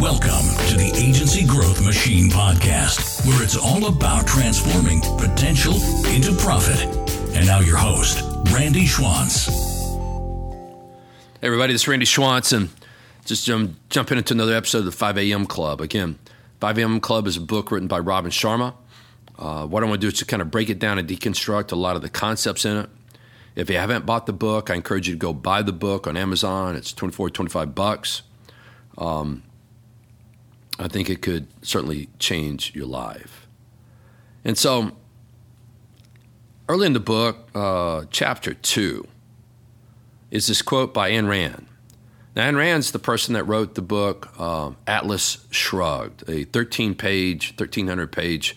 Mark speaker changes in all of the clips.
Speaker 1: Welcome to the Agency Growth Machine podcast, where it's all about transforming potential into profit. And now, your host, Randy Schwantz.
Speaker 2: Hey, everybody, this is Randy Schwantz, and just um, jumping into another episode of the 5 a.m. Club. Again, 5 a.m. Club is a book written by Robin Sharma. Uh, what I want to do is to kind of break it down and deconstruct a lot of the concepts in it. If you haven't bought the book, I encourage you to go buy the book on Amazon. It's 24, 25 bucks. Um, I think it could certainly change your life. And so, early in the book, uh, chapter two, is this quote by Ayn Rand. Now, Ayn Rand's the person that wrote the book uh, Atlas Shrugged, a 13 page, 1,300 page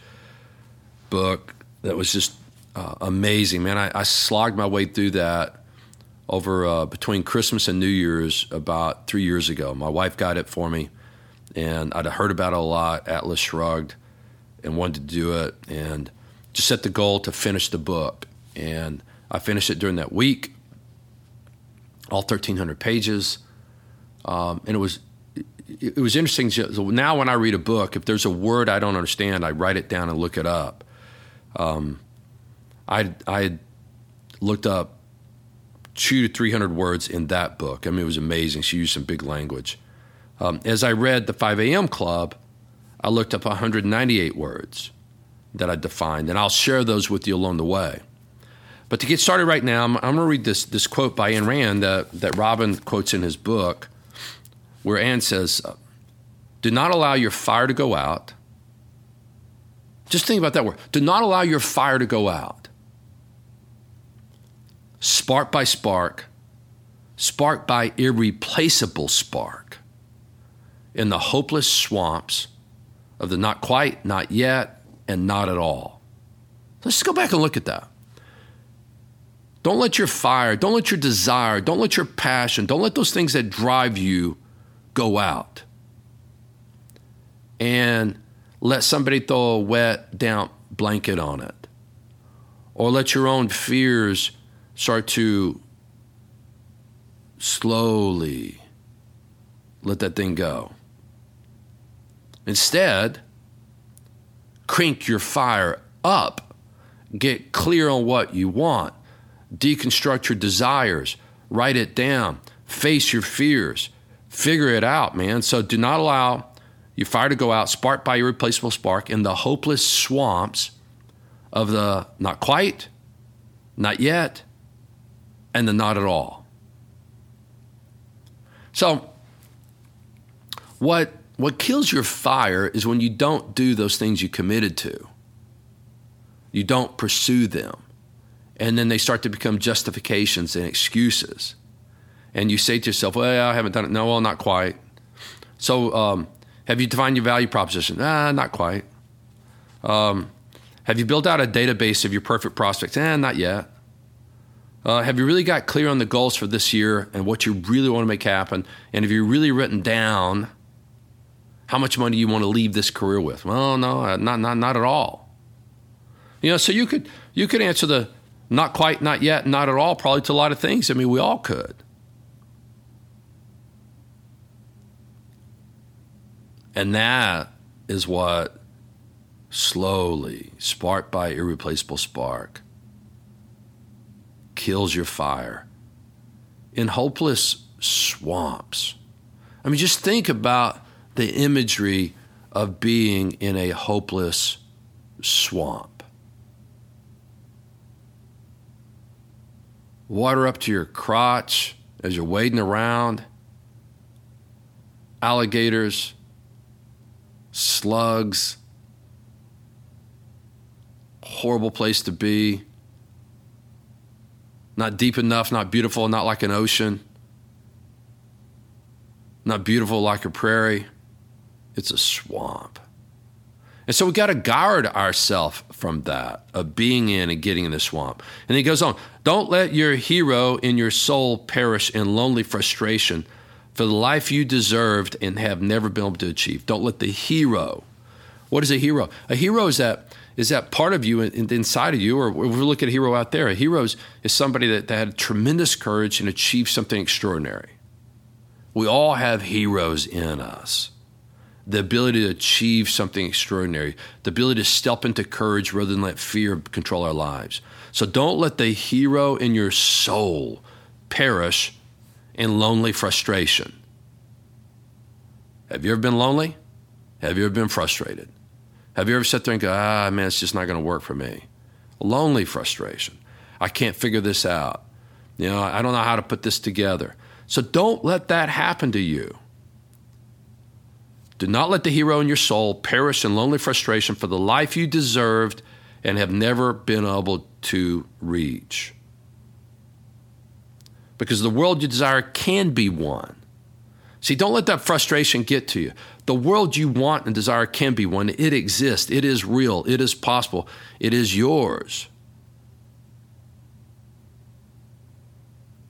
Speaker 2: book that was just uh, amazing, man. I, I, slogged my way through that over uh, between Christmas and New Year's about three years ago. My wife got it for me, and I'd heard about it a lot. Atlas Shrugged, and wanted to do it, and just set the goal to finish the book. And I finished it during that week, all 1,300 pages, um, and it was it was interesting. So now, when I read a book, if there's a word I don't understand, I write it down and look it up. Um, I I looked up two to three hundred words in that book. I mean, it was amazing. She used some big language. Um, as I read the 5 a.m. Club, I looked up 198 words that I defined, and I'll share those with you along the way. But to get started right now, I'm, I'm going to read this, this quote by Ayn Rand that, that Robin quotes in his book, where Anne says, Do not allow your fire to go out. Just think about that word. Do not allow your fire to go out spark by spark, spark by irreplaceable spark, in the hopeless swamps of the not quite, not yet, and not at all. Let's just go back and look at that. Don't let your fire, don't let your desire, don't let your passion, don't let those things that drive you go out. And let somebody throw a wet, damp blanket on it. Or let your own fears start to slowly let that thing go. Instead, crank your fire up, get clear on what you want, deconstruct your desires, write it down, face your fears, figure it out, man. So do not allow your fire to go out, sparked by irreplaceable spark, in the hopeless swamps of the not quite, not yet, and the not at all. So, what, what kills your fire is when you don't do those things you committed to. You don't pursue them. And then they start to become justifications and excuses. And you say to yourself, well, I haven't done it. No, well, not quite. So, um, have you defined your value proposition? Ah, not quite. Um, have you built out a database of your perfect prospects? Eh, not yet. Uh, have you really got clear on the goals for this year and what you really want to make happen? And have you really written down how much money do you want to leave this career with? Well, no, uh, not not not at all. You know, so you could you could answer the not quite, not yet, not at all, probably to a lot of things. I mean, we all could. And that is what slowly, spark by irreplaceable spark, kills your fire in hopeless swamps. I mean, just think about the imagery of being in a hopeless swamp. Water up to your crotch as you're wading around, alligators, slugs, horrible place to be not deep enough, not beautiful, not like an ocean, not beautiful like a prairie. It's a swamp. And so we got to guard ourselves from that, of being in and getting in the swamp. And he goes on Don't let your hero in your soul perish in lonely frustration for the life you deserved and have never been able to achieve. Don't let the hero. What is a hero? A hero is that is that part of you inside of you, or we look at a hero out there, a hero is somebody that, that had tremendous courage and achieved something extraordinary. We all have heroes in us. The ability to achieve something extraordinary, the ability to step into courage rather than let fear control our lives. So don't let the hero in your soul perish in lonely frustration. Have you ever been lonely? Have you ever been frustrated? Have you ever sat there and go, ah, man, it's just not going to work for me? Lonely frustration. I can't figure this out. You know, I don't know how to put this together. So don't let that happen to you. Do not let the hero in your soul perish in lonely frustration for the life you deserved and have never been able to reach. Because the world you desire can be won. See, don't let that frustration get to you. The world you want and desire can be won. It exists, it is real, it is possible, it is yours.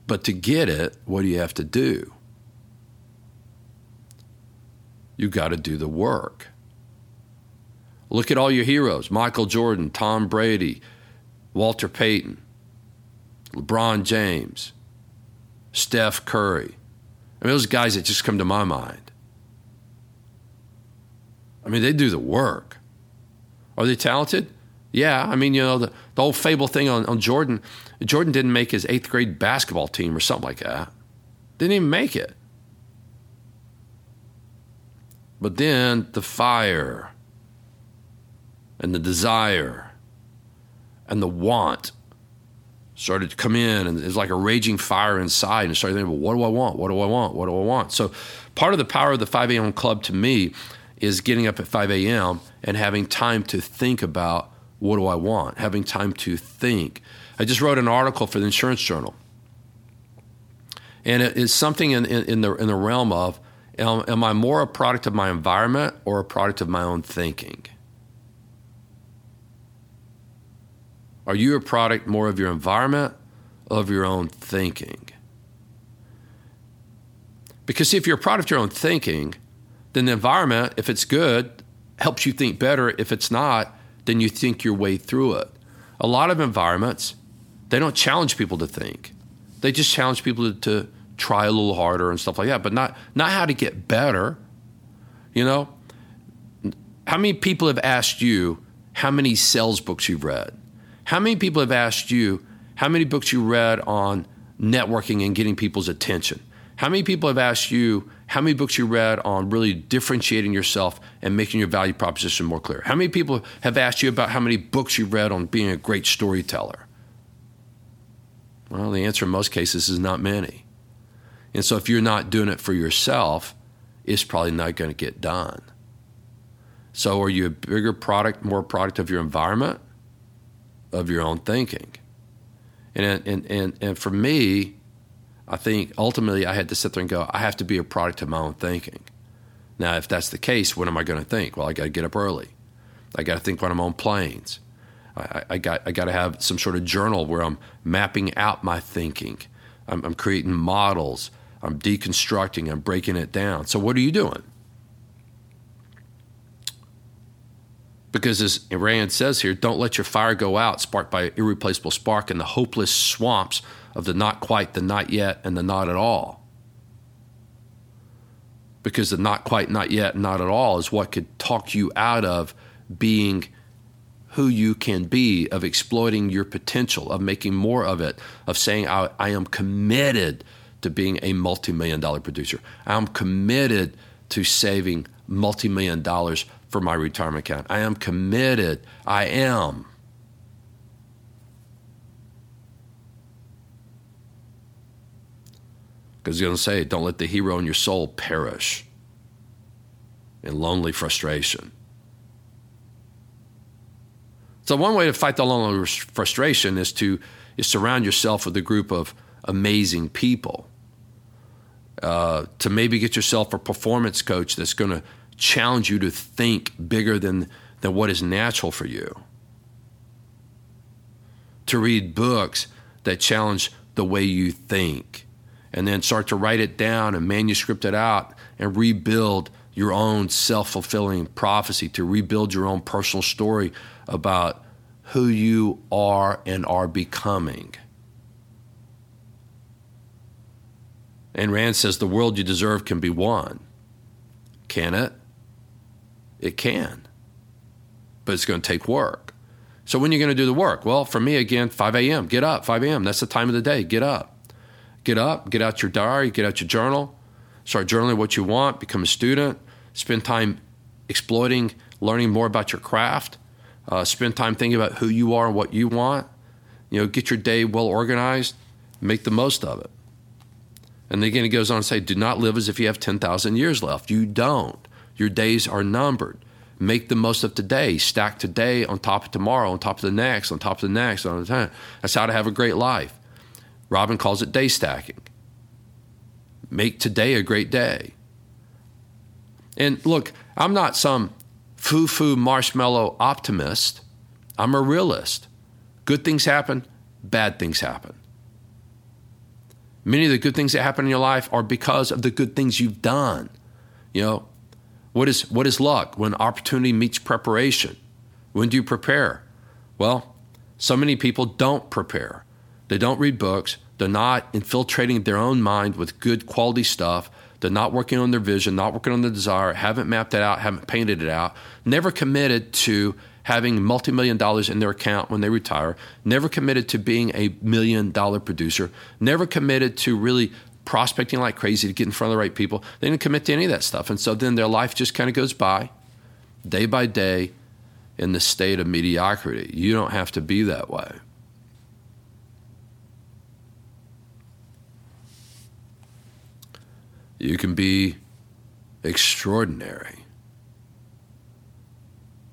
Speaker 2: But to get it, what do you have to do? You got to do the work. Look at all your heroes Michael Jordan, Tom Brady, Walter Payton, LeBron James, Steph Curry. I mean, those guys that just come to my mind. I mean, they do the work. Are they talented? Yeah. I mean, you know, the, the old fable thing on, on Jordan Jordan didn't make his eighth grade basketball team or something like that. Didn't even make it. But then the fire and the desire and the want started to come in and it's like a raging fire inside and started thinking, well, what do I want? What do I want? What do I want? So part of the power of the 5 a.m. club to me is getting up at 5 a.m. and having time to think about what do I want, having time to think. I just wrote an article for the Insurance Journal. And it is something in, in, in the, in the realm of am, am I more a product of my environment or a product of my own thinking? Are you a product more of your environment, of your own thinking? Because see, if you're a product of your own thinking, then the environment, if it's good, helps you think better. If it's not, then you think your way through it. A lot of environments, they don't challenge people to think. They just challenge people to, to try a little harder and stuff like that, but not not how to get better. You know, how many people have asked you how many sales books you've read? How many people have asked you how many books you read on networking and getting people's attention? How many people have asked you how many books you read on really differentiating yourself and making your value proposition more clear? How many people have asked you about how many books you read on being a great storyteller? Well, the answer in most cases is not many. And so if you're not doing it for yourself, it's probably not going to get done. So are you a bigger product, more product of your environment? of your own thinking. And, and, and, and for me, I think ultimately I had to sit there and go, I have to be a product of my own thinking. Now, if that's the case, what am I going to think? Well, I got to get up early. I got to think when I'm on planes. I, I got I got to have some sort of journal where I'm mapping out my thinking. I'm, I'm creating models. I'm deconstructing. I'm breaking it down. So, what are you doing? Because as Rand says here, don't let your fire go out, sparked by irreplaceable spark in the hopeless swamps of the not quite, the not yet, and the not at all. Because the not quite, not yet, not at all is what could talk you out of being who you can be, of exploiting your potential, of making more of it, of saying, I, I am committed to being a multi million dollar producer. I'm committed to saving multi million dollars for my retirement account. I am committed. I am. Because he's going to say, don't let the hero in your soul perish in lonely frustration. So one way to fight the lonely frustration is to is surround yourself with a group of amazing people. Uh, to maybe get yourself a performance coach that's going to challenge you to think bigger than, than what is natural for you. To read books that challenge the way you think, and then start to write it down and manuscript it out and rebuild your own self fulfilling prophecy, to rebuild your own personal story about who you are and are becoming. And Rand says the world you deserve can be won. Can it? It can, but it's going to take work. So when you're you going to do the work? Well, for me, again, 5 a.m. Get up, 5 a.m. That's the time of the day. Get up. Get up, get out your diary, get out your journal, start journaling what you want, become a student, spend time exploiting, learning more about your craft, uh, spend time thinking about who you are and what you want. You know, get your day well organized, make the most of it. And again, he goes on to say, do not live as if you have 10,000 years left. You don't. Your days are numbered. Make the most of today. Stack today on top of tomorrow, on top of the next, on top of the next. On the time. That's how to have a great life. Robin calls it day stacking. Make today a great day. And look, I'm not some foo foo marshmallow optimist. I'm a realist. Good things happen, bad things happen. Many of the good things that happen in your life are because of the good things you've done. You know, what is, what is luck? When opportunity meets preparation. When do you prepare? Well, so many people don't prepare. They don't read books. They're not infiltrating their own mind with good quality stuff. They're not working on their vision, not working on their desire, haven't mapped it out, haven't painted it out, never committed to having multi-million dollars in their account when they retire, never committed to being a million dollar producer, never committed to really prospecting like crazy to get in front of the right people. They didn't commit to any of that stuff. And so then their life just kind of goes by day by day in the state of mediocrity. You don't have to be that way. You can be extraordinary.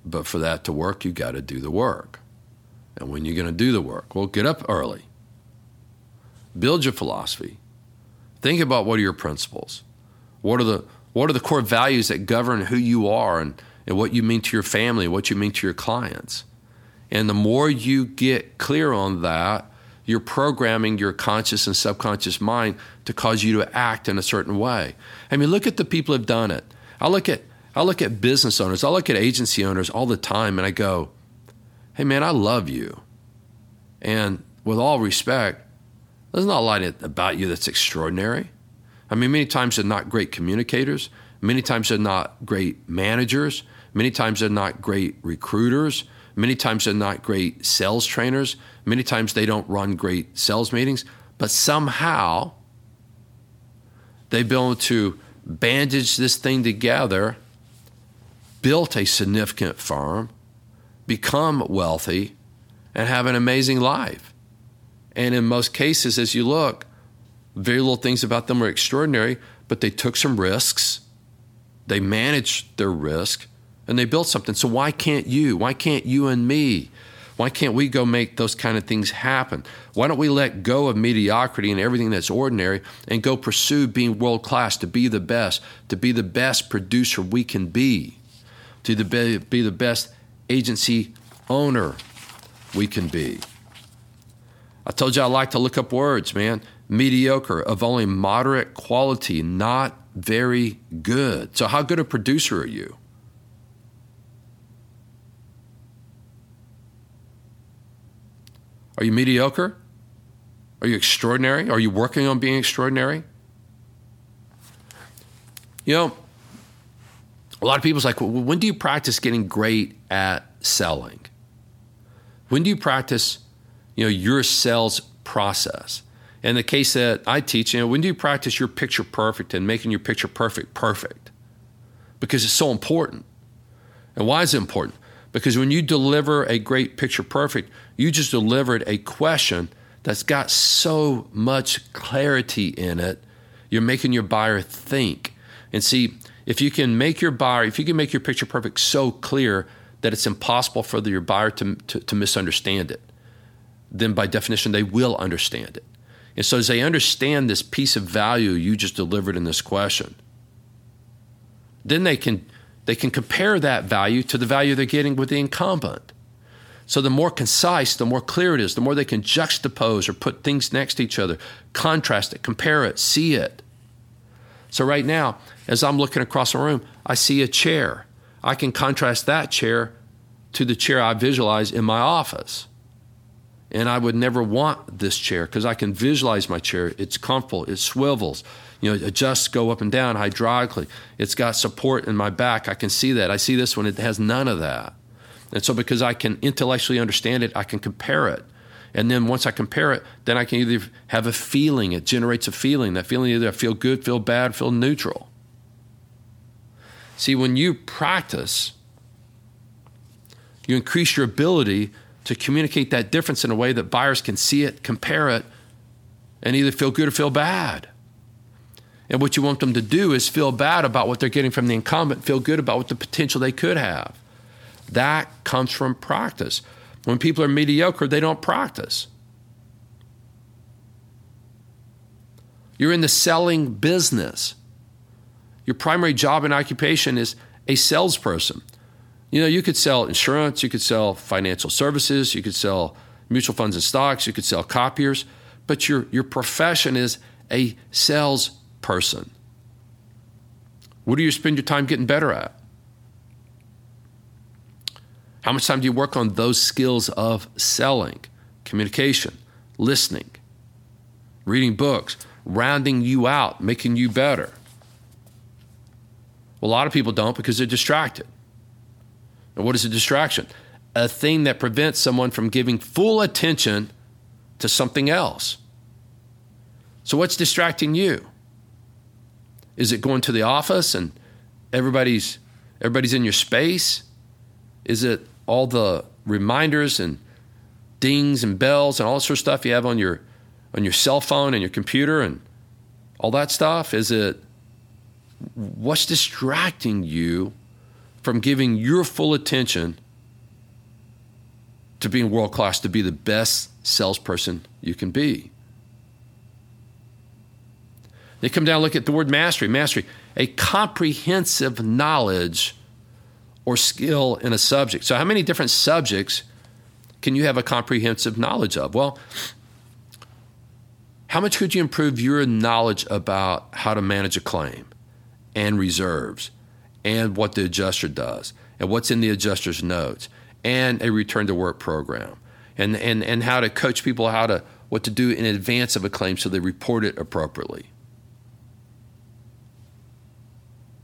Speaker 2: But for that to work, you got to do the work. And when you're going to do the work, well, get up early. Build your philosophy. Think about what are your principles. What are the what are the core values that govern who you are and, and what you mean to your family, what you mean to your clients. And the more you get clear on that, you're programming your conscious and subconscious mind to cause you to act in a certain way. I mean, look at the people who've done it. I look at I look at business owners, I look at agency owners all the time and I go, "Hey man, I love you." And with all respect, there's not a lot about you that's extraordinary. I mean, many times they're not great communicators. Many times they're not great managers. Many times they're not great recruiters. Many times they're not great sales trainers. Many times they don't run great sales meetings. But somehow they've been able to bandage this thing together, built a significant firm, become wealthy, and have an amazing life. And in most cases, as you look, very little things about them were extraordinary, but they took some risks. They managed their risk and they built something. So why can't you? Why can't you and me? Why can't we go make those kind of things happen? Why don't we let go of mediocrity and everything that's ordinary and go pursue being world class, to be the best, to be the best producer we can be, to be the best agency owner we can be? I told you I like to look up words, man. Mediocre, of only moderate quality, not very good. So, how good a producer are you? Are you mediocre? Are you extraordinary? Are you working on being extraordinary? You know, a lot of people's like, well, when do you practice getting great at selling? When do you practice you know, your sales process. In the case that I teach, you know, when do you practice your picture perfect and making your picture perfect perfect? Because it's so important. And why is it important? Because when you deliver a great picture perfect, you just delivered a question that's got so much clarity in it. You're making your buyer think. And see, if you can make your buyer, if you can make your picture perfect so clear that it's impossible for your buyer to, to, to misunderstand it, then by definition, they will understand it. And so, as they understand this piece of value you just delivered in this question, then they can, they can compare that value to the value they're getting with the incumbent. So, the more concise, the more clear it is, the more they can juxtapose or put things next to each other, contrast it, compare it, see it. So, right now, as I'm looking across the room, I see a chair. I can contrast that chair to the chair I visualize in my office. And I would never want this chair because I can visualize my chair. It's comfortable, it swivels. you know, adjust, go up and down hydraulically. It's got support in my back. I can see that. I see this one, it has none of that. And so, because I can intellectually understand it, I can compare it. And then once I compare it, then I can either have a feeling, it generates a feeling. That feeling either I feel good, feel bad, feel neutral. See, when you practice, you increase your ability to communicate that difference in a way that buyers can see it, compare it, and either feel good or feel bad. And what you want them to do is feel bad about what they're getting from the incumbent, feel good about what the potential they could have. That comes from practice. When people are mediocre, they don't practice. You're in the selling business. Your primary job and occupation is a salesperson. You know, you could sell insurance, you could sell financial services, you could sell mutual funds and stocks, you could sell copiers, but your, your profession is a salesperson. What do you spend your time getting better at? How much time do you work on those skills of selling, communication, listening, reading books, rounding you out, making you better? Well, a lot of people don't because they're distracted. And what is a distraction? A thing that prevents someone from giving full attention to something else. So, what's distracting you? Is it going to the office and everybody's everybody's in your space? Is it all the reminders and dings and bells and all sort of stuff you have on your on your cell phone and your computer and all that stuff? Is it what's distracting you from giving your full attention to being world class, to be the best salesperson you can be? They come down look at the word mastery. Mastery, a comprehensive knowledge or skill in a subject. So, how many different subjects can you have a comprehensive knowledge of? Well, how much could you improve your knowledge about how to manage a claim and reserves and what the adjuster does and what's in the adjuster's notes and a return to work program and, and, and how to coach people how to what to do in advance of a claim so they report it appropriately?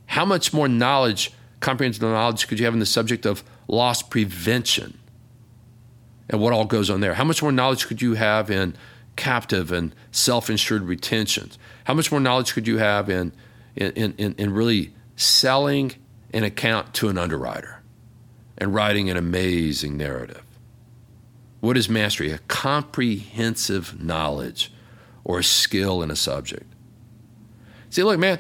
Speaker 2: How much more knowledge comprehensive knowledge could you have in the subject of loss prevention and what all goes on there? How much more knowledge could you have in captive and self insured retentions? How much more knowledge could you have in, in, in, in really selling an account to an underwriter and writing an amazing narrative? What is mastery? A comprehensive knowledge or a skill in a subject. See, look, man,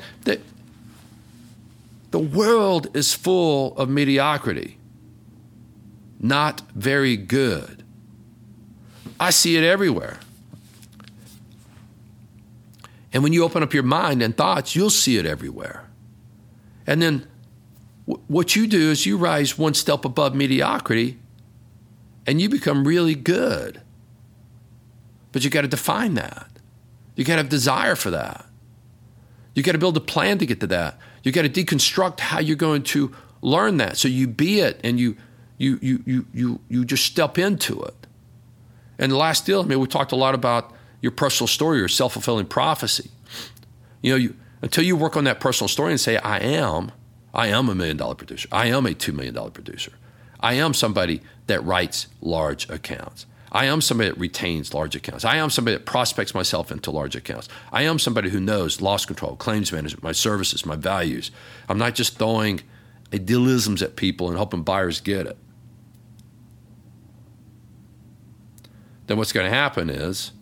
Speaker 2: the, world is full of mediocrity, not very good. I see it everywhere. And when you open up your mind and thoughts, you'll see it everywhere. And then what you do is you rise one step above mediocrity and you become really good. But you got to define that. You got to have desire for that. You got to build a plan to get to that. You got to deconstruct how you're going to learn that. So you be it and you you you you you you just step into it. And the last deal, I mean, we talked a lot about your personal story, your self-fulfilling prophecy. You know, you until you work on that personal story and say, I am, I am a million dollar producer. I am a two million dollar producer. I am somebody that writes large accounts. I am somebody that retains large accounts. I am somebody that prospects myself into large accounts. I am somebody who knows loss control, claims management, my services, my values. I'm not just throwing idealisms at people and hoping buyers get it. Then what's going to happen is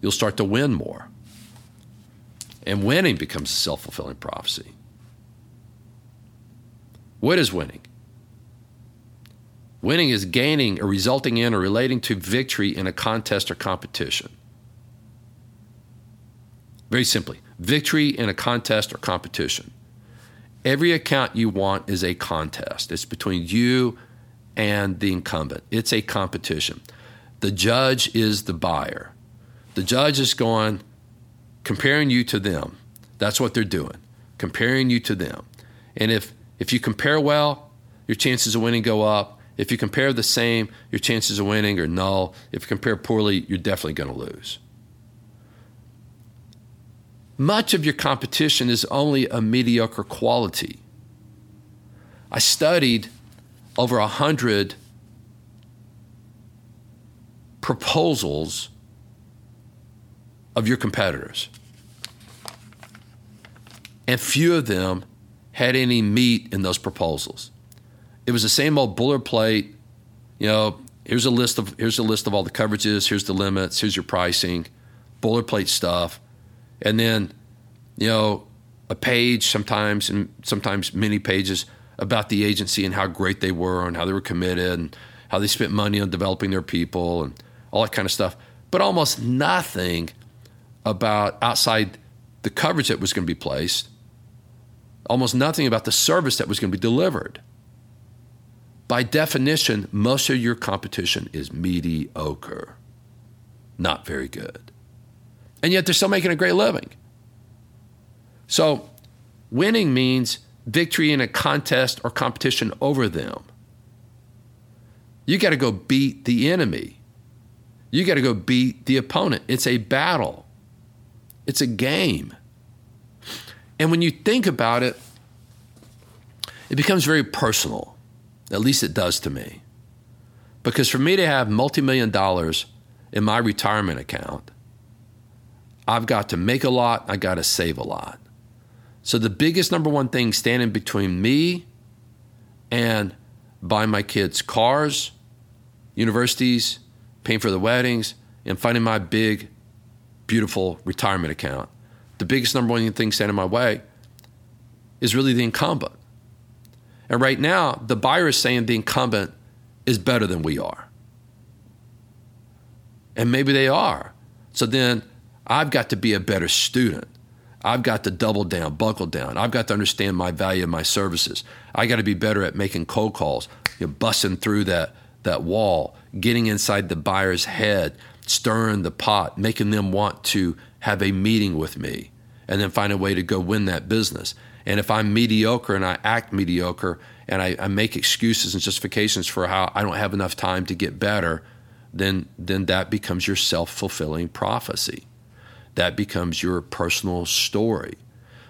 Speaker 2: you'll start to win more. And winning becomes a self fulfilling prophecy. What is winning? Winning is gaining or resulting in or relating to victory in a contest or competition. Very simply, victory in a contest or competition. Every account you want is a contest. It's between you and the incumbent. It's a competition. The judge is the buyer. The judge is going, comparing you to them. That's what they're doing, comparing you to them. And if, if you compare well, your chances of winning go up. If you compare the same, your chances of winning are null. If you compare poorly, you're definitely going to lose. much of your competition is only a mediocre quality. I studied over a hundred proposals of your competitors. And few of them had any meat in those proposals. It was the same old boilerplate, you know, here's a list of here's a list of all the coverages, here's the limits, here's your pricing, boilerplate stuff. And then, you know, a page sometimes and sometimes many pages about the agency and how great they were and how they were committed and how they spent money on developing their people and all that kind of stuff. But almost nothing about outside the coverage that was going to be placed, almost nothing about the service that was going to be delivered. By definition, most of your competition is mediocre, not very good. And yet they're still making a great living. So, winning means victory in a contest or competition over them. You got to go beat the enemy. You got to go beat the opponent. It's a battle, it's a game. And when you think about it, it becomes very personal. At least it does to me. Because for me to have multi million dollars in my retirement account, I've got to make a lot, I got to save a lot. So the biggest number one thing standing between me and buying my kids cars, universities, paying for the weddings, and finding my big, beautiful retirement account. The biggest number one thing standing in my way is really the incumbent. And right now, the buyer is saying the incumbent is better than we are. And maybe they are. So then I've got to be a better student. I've got to double down, buckle down. I've got to understand my value and my services. I got to be better at making cold calls, you know, busting through that, that wall, getting inside the buyer's head, stirring the pot, making them want to have a meeting with me, and then find a way to go win that business. And if I'm mediocre and I act mediocre and I, I make excuses and justifications for how I don't have enough time to get better, then, then that becomes your self fulfilling prophecy that becomes your personal story.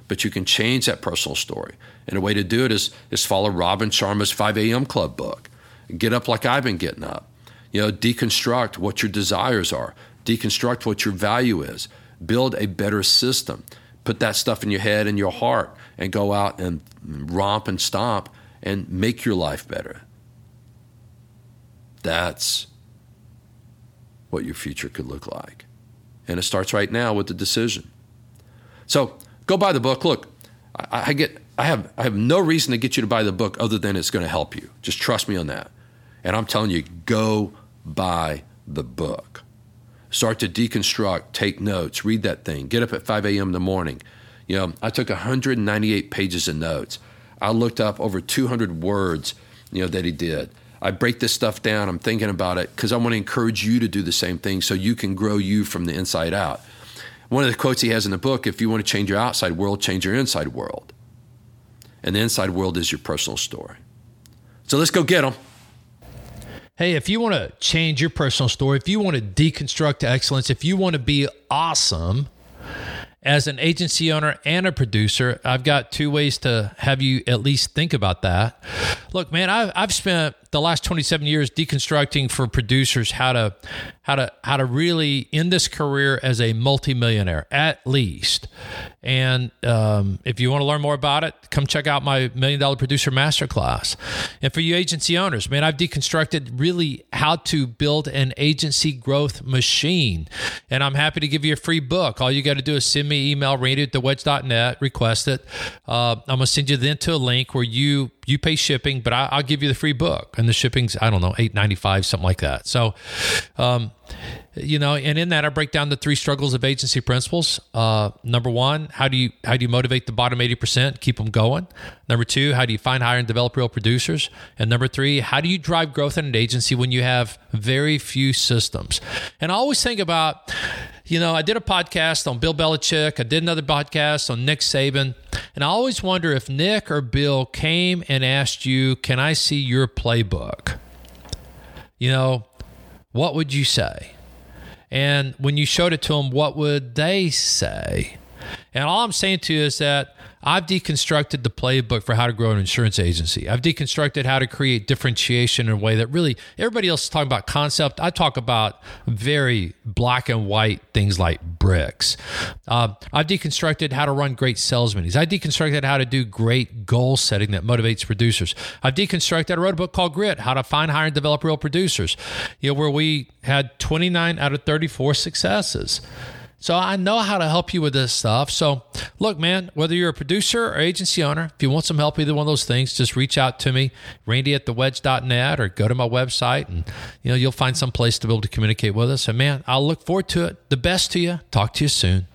Speaker 2: But you can change that personal story. And a way to do it is, is follow Robin Sharma's 5 a.m. Club book. Get up like I've been getting up. You know, deconstruct what your desires are, deconstruct what your value is, build a better system. Put that stuff in your head and your heart and go out and romp and stomp and make your life better. That's what your future could look like. And it starts right now with the decision. So go buy the book. Look, I, I, get I have I have no reason to get you to buy the book other than it's going to help you. Just trust me on that. And I'm telling you, go buy the book. Start to deconstruct, take notes, read that thing. Get up at 5 a.m. in the morning. You know, I took 198 pages of notes. I looked up over 200 words, you know, that he did. I break this stuff down. I'm thinking about it because I want to encourage you to do the same thing so you can grow you from the inside out. One of the quotes he has in the book if you want to change your outside world, change your inside world. And the inside world is your personal story. So let's go get them.
Speaker 3: Hey, if you want to change your personal story, if you want to deconstruct excellence, if you want to be awesome, as an agency owner and a producer, I've got two ways to have you at least think about that. Look, man, I've, I've spent the last 27 years deconstructing for producers how to how to how to really end this career as a multimillionaire at least. And um, if you want to learn more about it come check out my million dollar producer masterclass. And for you agency owners man i've deconstructed really how to build an agency growth machine. And i'm happy to give you a free book. All you got to do is send me an email randy at thewedge.net request it. Uh, i'm going to send you then to a link where you you pay shipping, but I, will give you the free book, and the shipping's I don't know eight ninety five something like that. So, um, you know, and in that I break down the three struggles of agency principles. Uh, number one, how do you how do you motivate the bottom eighty percent, keep them going? Number two, how do you find, hire, and develop real producers? And number three, how do you drive growth in an agency when you have very few systems? And I always think about you know, I did a podcast on Bill Belichick. I did another podcast on Nick Saban. And I always wonder if Nick or Bill came and asked you, Can I see your playbook? You know, what would you say? And when you showed it to them, what would they say?
Speaker 2: And all I'm saying to you is that I've deconstructed the playbook for how to grow an insurance agency. I've deconstructed how to create differentiation in a way that really everybody else is talking about concept. I talk about very black and white things like bricks. Uh, I've deconstructed how to run great sales meetings. I deconstructed how to do great goal setting that motivates producers. I've deconstructed. I wrote a book called Grit: How to Find, Hire, and Develop Real Producers. You know, where we had 29 out of 34 successes. So I know how to help you with this stuff. So look, man, whether you're a producer or agency owner, if you want some help, either one of those things, just reach out to me, randy at thewedge.net or go to my website and you know, you'll find some place to be able to communicate with us. And man, I'll look forward to it. The best to you. Talk to you soon.